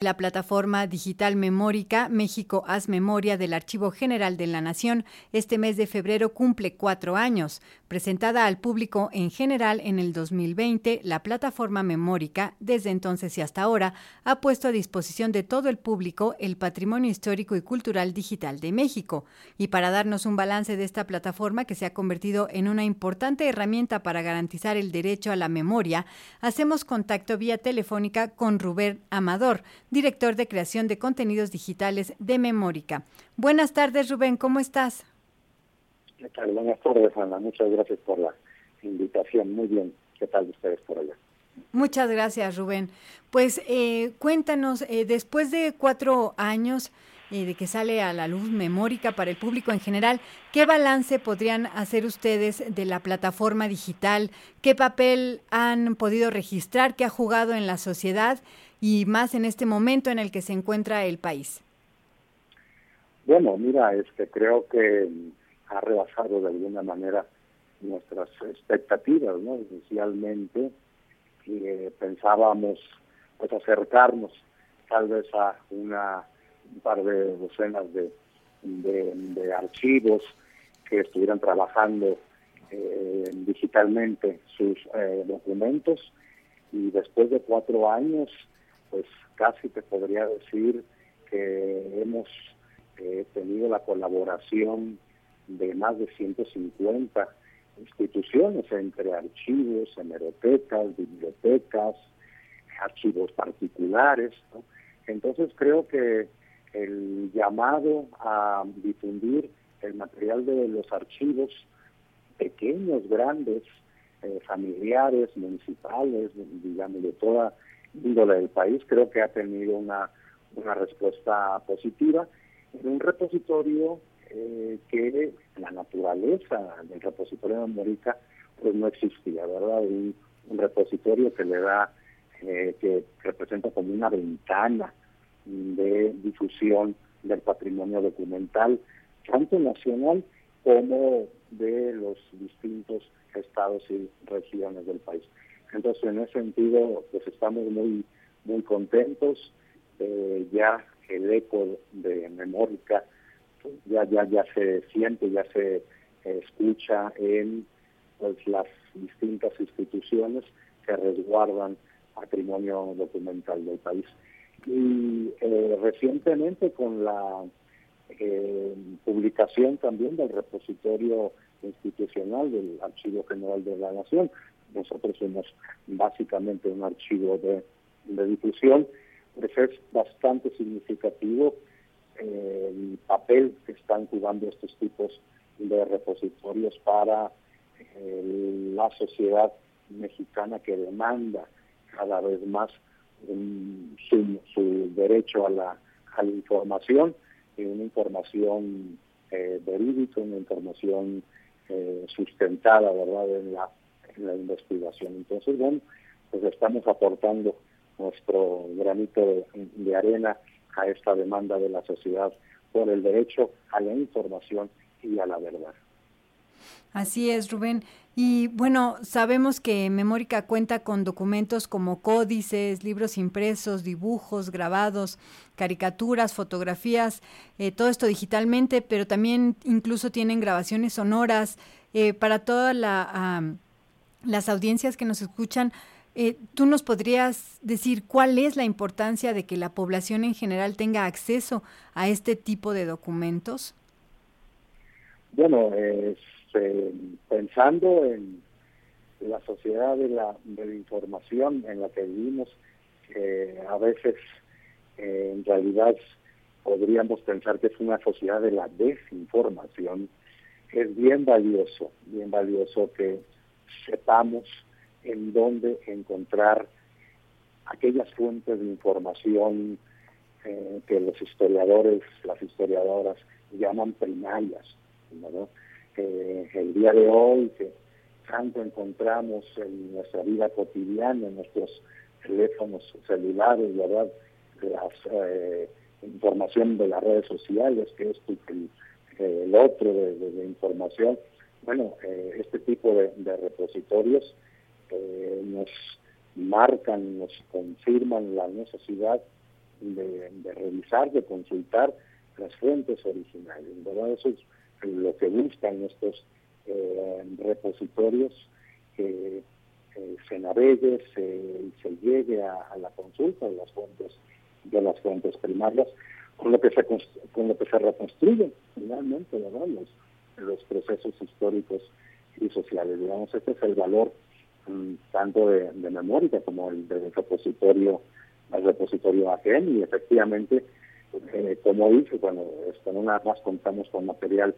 La plataforma digital memórica México Haz Memoria del Archivo General de la Nación este mes de febrero cumple cuatro años. Presentada al público en general en el 2020, la plataforma memórica, desde entonces y hasta ahora, ha puesto a disposición de todo el público el patrimonio histórico y cultural digital de México. Y para darnos un balance de esta plataforma que se ha convertido en una importante herramienta para garantizar el derecho a la memoria, hacemos contacto vía telefónica con Rubén Amador director de creación de contenidos digitales de Memórica. Buenas tardes, Rubén, ¿cómo estás? ¿Qué tal? Buenas tardes, Ana. Muchas gracias por la invitación. Muy bien. ¿Qué tal ustedes por allá? Muchas gracias, Rubén. Pues eh, cuéntanos, eh, después de cuatro años eh, de que sale a la luz Memórica para el público en general, ¿qué balance podrían hacer ustedes de la plataforma digital? ¿Qué papel han podido registrar? ¿Qué ha jugado en la sociedad? Y más en este momento en el que se encuentra el país? Bueno, mira, este, creo que ha rebasado de alguna manera nuestras expectativas, ¿no? Inicialmente eh, pensábamos pues acercarnos tal vez a una un par de docenas de, de, archivos que estuvieran trabajando eh, digitalmente sus eh, documentos y después de cuatro años pues casi te podría decir que hemos eh, tenido la colaboración de más de 150 instituciones entre archivos, hemerotecas, bibliotecas, archivos particulares. Entonces creo que el llamado a difundir el material de los archivos pequeños, grandes, eh, familiares, municipales, digamos, de toda índole del país, creo que ha tenido una, una respuesta positiva en un repositorio eh, que la naturaleza del repositorio de América pues no existía, ¿verdad? Un, un repositorio que le da, eh, que representa como una ventana de difusión del patrimonio documental, tanto nacional como de los distintos estados y regiones del país. Entonces, en ese sentido, pues estamos muy muy contentos. Eh, ya el eco de Memórica pues, ya ya ya se siente, ya se escucha en pues, las distintas instituciones que resguardan patrimonio documental del país. Y eh, recientemente con la eh, publicación también del repositorio institucional del Archivo General de la Nación, nosotros somos básicamente un archivo de, difusión, pues es bastante significativo eh, el papel que están jugando estos tipos de repositorios para eh, la sociedad mexicana que demanda cada vez más su, derecho a la, información, y una información eh, verídica, una información sustentada, ¿verdad?, en la la investigación. Entonces, bueno, pues estamos aportando nuestro granito de, arena a esta demanda de la sociedad por el derecho a la información y a la verdad. Así es, Rubén. Y bueno, sabemos que Memórica cuenta con documentos como códices, libros impresos, dibujos, grabados, caricaturas, fotografías, eh, todo esto digitalmente, pero también incluso tienen grabaciones sonoras eh, para toda la las audiencias que nos escuchan, eh, ¿tú nos podrías decir cuál es la importancia de que la población en general tenga acceso a este tipo de documentos? Bueno, este, pensando en la sociedad de la, de la información en la que vivimos, a veces eh, en realidad podríamos pensar que es una sociedad de la desinformación, es bien valioso, bien valioso que sepamos en dónde encontrar aquellas fuentes de información eh, que los historiadores, las historiadoras llaman primarias. el día de hoy que tanto encontramos en nuestra vida cotidiana, en nuestros teléfonos celulares, ¿verdad? La eh, información de las redes sociales, que es el otro de información, bueno, eh, este tipo de, repositorios eh, nos marcan, nos confirman la necesidad de, revisar, de consultar las fuentes originales. ¿verdad? Eso es lo que buscan estos eh, repositorios, que eh, se navegue, se, se llegue a, la consulta de las fuentes de las fuentes primarias, con lo que se con lo que se reconstruye finalmente, ¿verdad? Los, los procesos históricos y sociales. Digamos, este es el valor mm, tanto de, de memoria como el del repositorio, el repositorio AGN y efectivamente, eh, como dice, bueno, esto no nada más contamos con material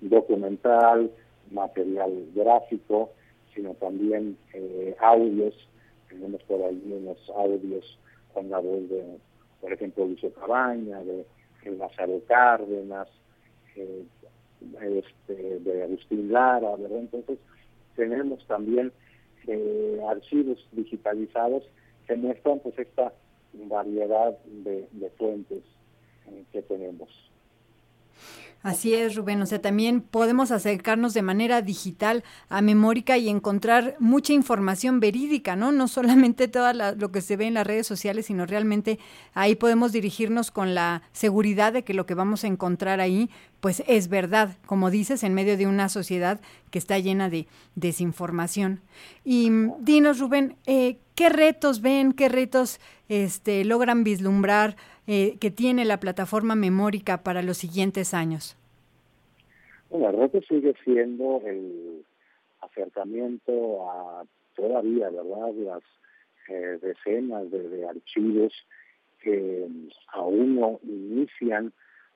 documental, material gráfico, sino también eh, audios, tenemos por ahí unos audios con la voz de, por ejemplo, Lucio Cabaña, de, de Lázaro Cárdenas, eh, este, de Agustín Lara. Entonces, tenemos también eh, archivos digitalizados que muestran pues esta variedad de, fuentes eh, que tenemos. Así es, Rubén. O sea, también podemos acercarnos de manera digital a Memórica y encontrar mucha información verídica, ¿no? No solamente todo lo que se ve en las redes sociales, sino realmente ahí podemos dirigirnos con la seguridad de que lo que vamos a encontrar ahí, pues es verdad, como dices, en medio de una sociedad que está llena de desinformación. Y dinos, Rubén, eh, ¿qué retos ven, qué retos este, logran vislumbrar? Eh, que tiene la plataforma Memórica para los siguientes años? Bueno, el reto sigue siendo el acercamiento a todavía, ¿verdad?, las eh, decenas de, archivos que aún no inician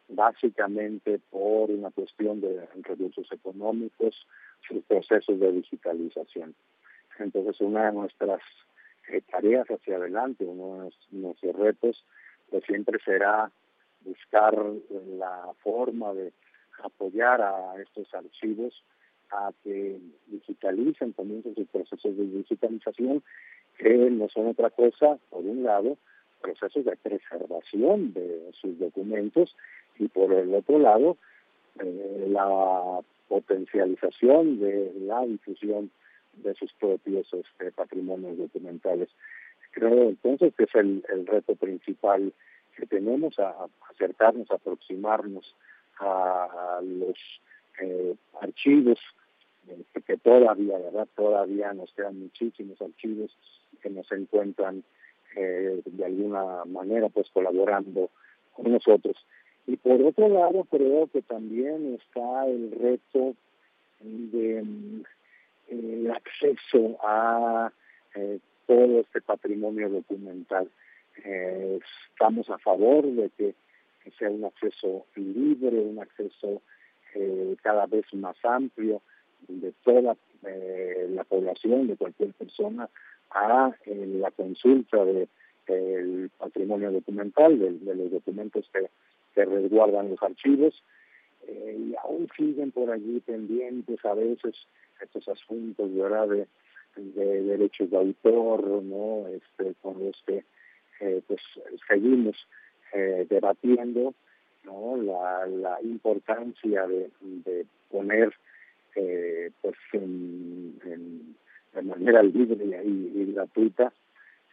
básicamente por una cuestión de recursos económicos, sus procesos de digitalización. Entonces, una de nuestras eh, tareas hacia adelante, uno de nuestros retos pues siempre será buscar la forma de apoyar a estos archivos a que digitalicen también sus procesos de digitalización, que no son otra cosa, por un lado, procesos de preservación de sus documentos y por el otro lado, eh, la potencialización de la difusión de sus propios este, patrimonios documentales. Creo entonces que es el, reto principal que tenemos, a, acercarnos, aproximarnos a, los eh, archivos eh, que todavía, ¿verdad? Todavía nos quedan muchísimos archivos que nos encuentran eh, de alguna manera pues colaborando con nosotros. Y por otro lado, creo que también está el reto de el acceso a todo este patrimonio documental. Eh, estamos a favor de que, sea un acceso libre, un acceso eh, cada vez más amplio de toda eh, la población, de cualquier persona, a la consulta del de, patrimonio documental, de, los documentos que, resguardan los archivos. y aún siguen por allí pendientes a veces estos asuntos ¿verdad? de de derechos de autor, ¿no? Este, con los que eh, pues seguimos eh, debatiendo, ¿no? La, la importancia de, de poner eh, pues en, de manera libre y, gratuita,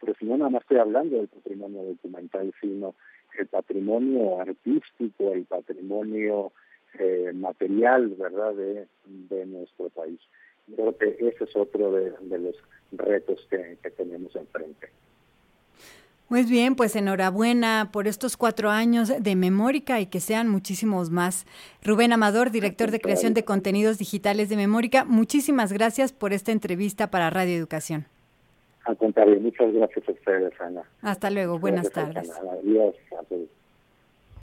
pero si no nada más estoy hablando del patrimonio documental, sino el patrimonio artístico, el patrimonio eh, material, ¿verdad?, de, de nuestro país. Creo que ese es otro de, los retos que, tenemos enfrente. Muy bien, pues enhorabuena por estos cuatro años de Memórica y que sean muchísimos más. Rubén Amador, director de creación de contenidos digitales de Memórica, muchísimas gracias por esta entrevista para Radio Educación. Al contrario, muchas gracias a ustedes, Ana. Hasta luego, buenas tardes. Adiós.